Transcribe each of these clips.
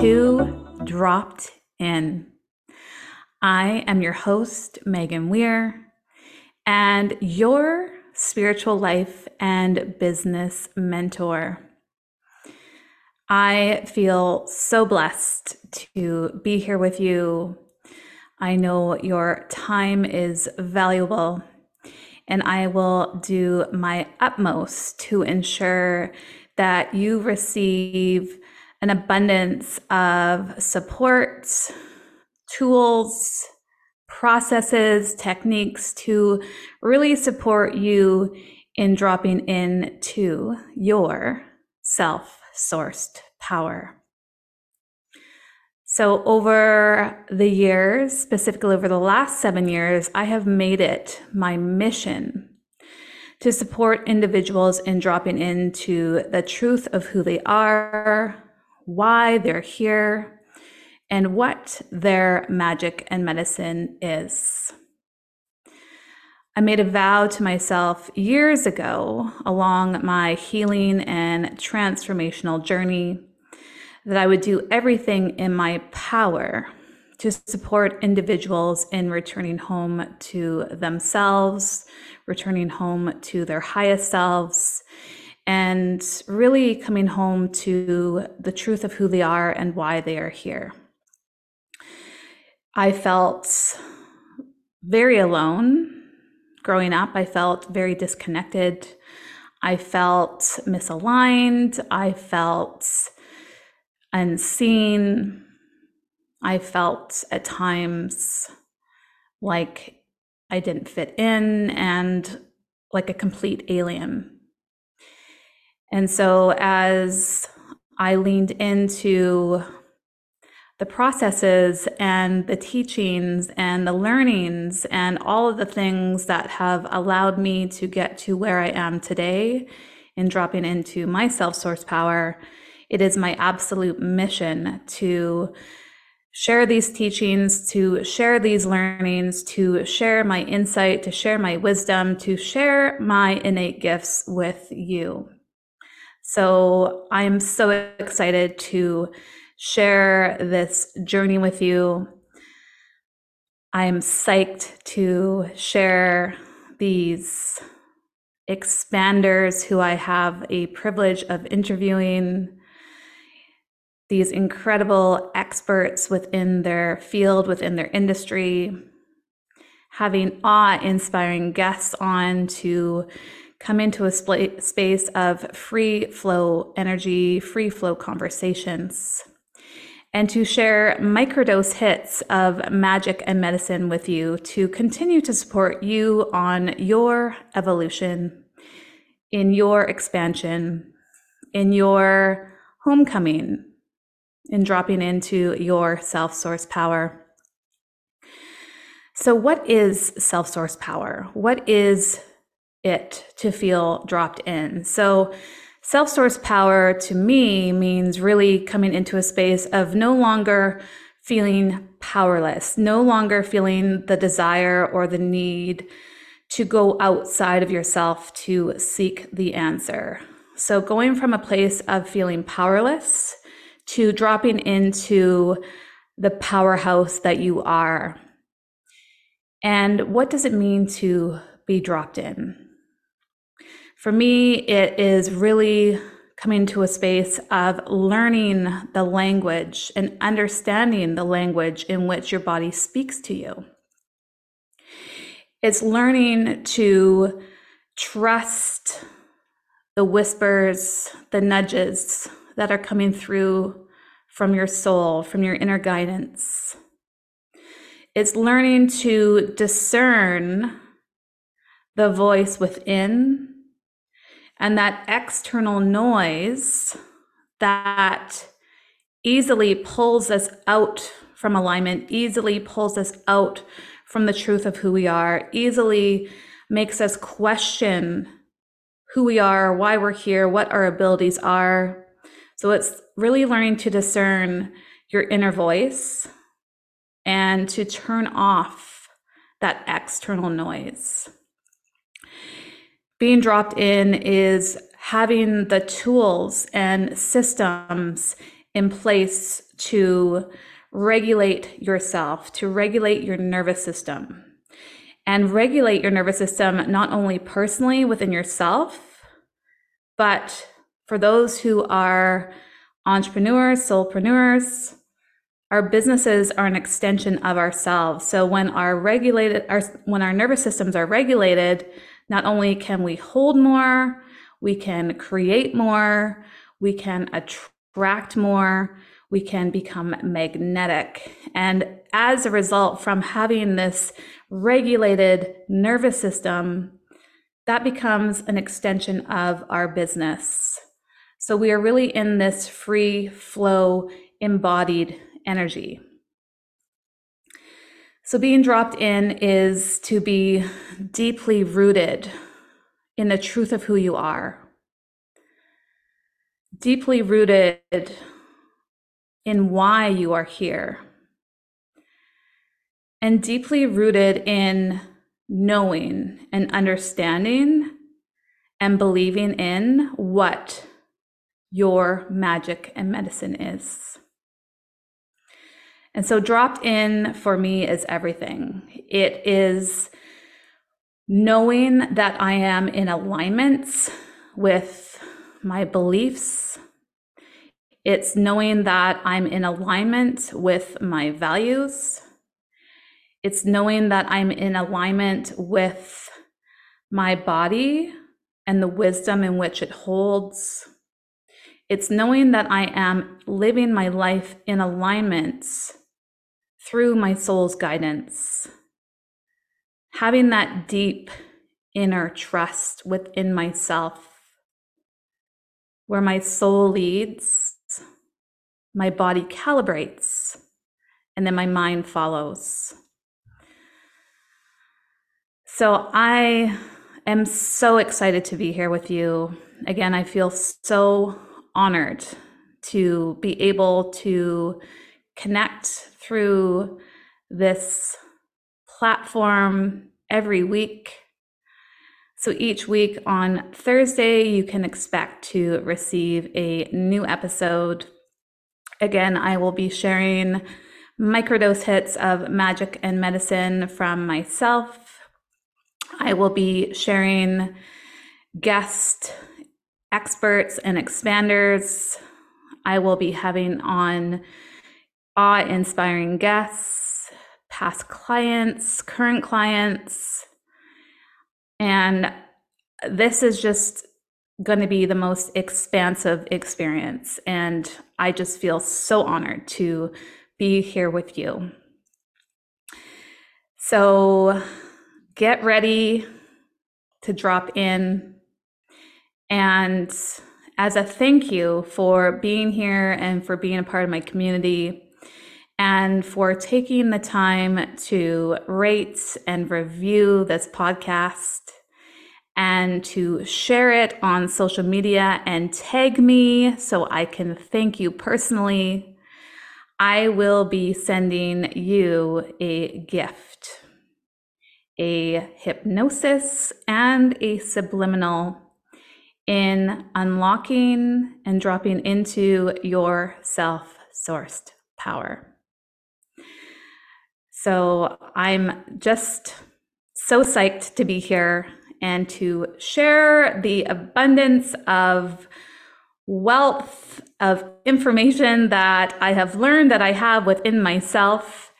to Dropped In. I am your host, Meghan Weir, and your spiritual life and business mentor. I feel so blessed to be here with you. I know your time is valuable, and I will do my utmost to ensure that you receive an abundance of support, tools, processes, techniques to really support you in dropping in to your self sourced power. So, over the years, specifically over the last seven years, I have made it my mission to support individuals in dropping into the truth of who they are, why they're here, and what their magic and medicine is. I made a vow to myself years ago along my healing and transformational journey that I would do everything in my power to support individuals in returning home to themselves, returning home to their highest selves, and really coming home to the truth of who they are and why they are here. I felt very alone growing up. I felt very disconnected. I felt misaligned. I felt unseen. I felt at times like I didn't fit in and like a complete alien. And so as I leaned into the processes and the teachings and the learnings and all of the things that have allowed me to get to where I am today in dropping into my self source power, it is my absolute mission to share these teachings, to share these learnings, to share my insight, to share my wisdom, to share my innate gifts with you. So I'm so excited to share this journey with you. I'm psyched to share these expanders who I have a privilege of interviewing, these incredible experts within their field, within their industry, having awe inspiring guests on to come into a sp- space of free flow energy, free flow conversations, and to share microdose hits of magic and medicine with you to continue to support you on your evolution, in your expansion, in your homecoming, in dropping into your self source power. So, what is self source power? What is it to feel dropped in. So, self source power to me means really coming into a space of no longer feeling powerless, no longer feeling the desire or the need to go outside of yourself to seek the answer. So, going from a place of feeling powerless to dropping into the powerhouse that you are. And what does it mean to be dropped in? For me, it is really coming to a space of learning the language and understanding the language in which your body speaks to you. It's learning to trust the whispers, the nudges that are coming through from your soul, from your inner guidance. It's learning to discern the voice within and that external noise that easily pulls us out from alignment, easily pulls us out from the truth of who we are, easily makes us question who we are, why we're here, what our abilities are. So it's really learning to discern your inner voice and to turn off that external noise being dropped in is having the tools and systems in place to regulate yourself, to regulate your nervous system, and regulate your nervous system not only personally within yourself, but for those who are entrepreneurs, soulpreneurs, our businesses are an extension of ourselves. So when our regulated our when our nervous systems are regulated, not only can we hold more, we can create more, we can attract more, we can become magnetic. And as a result, from having this regulated nervous system, that becomes an extension of our business. So we are really in this free flow embodied energy. So being dropped in is to be deeply rooted in the truth of who you are, deeply rooted in why you are here, and deeply rooted in knowing and understanding and believing in what your magic and medicine is. And so, dropped in for me is everything. It is knowing that I am in alignment with my beliefs. It's knowing that I'm in alignment with my values. It's knowing that I'm in alignment with my body and the wisdom in which it holds. It's knowing that I am living my life in alignment through my soul's guidance. Having that deep inner trust within myself, where my soul leads, my body calibrates, and then my mind follows. So I am so excited to be here with you. Again, I feel so honored to be able to connect through this platform every week. So each week on Thursday, you can expect to receive a new episode. Again, I will be sharing microdose hits of magic and medicine from myself. I will be sharing guest experts and expanders. I will be having on awe inspiring guests, past clients, current clients. And this is just going to be the most expansive experience. And I just feel so honored to be here with you. So get ready to drop in and as a thank you for being here and for being a part of my community and for taking the time to rate and review this podcast and to share it on social media and tag me so I can thank you personally. I will be sending you a gift, a hypnosis, and a subliminal in unlocking and dropping into your self sourced power. So I'm just so psyched to be here and to share the abundance of wealth of information that I have learned that I have within myself.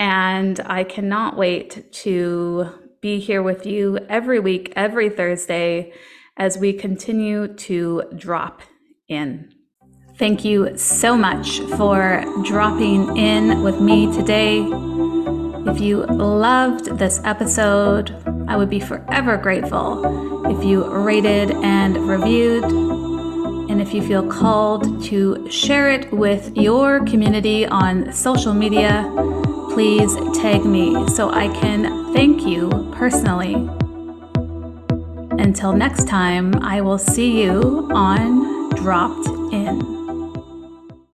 And I cannot wait to be here with you every week, every Thursday as we continue to drop in. Thank you so much for dropping in with me today. If you loved this episode, I would be forever grateful if you rated and reviewed. And if you feel called to share it with your community on social media, please tag me so I can thank you personally until next time, I will see you on Dropped In.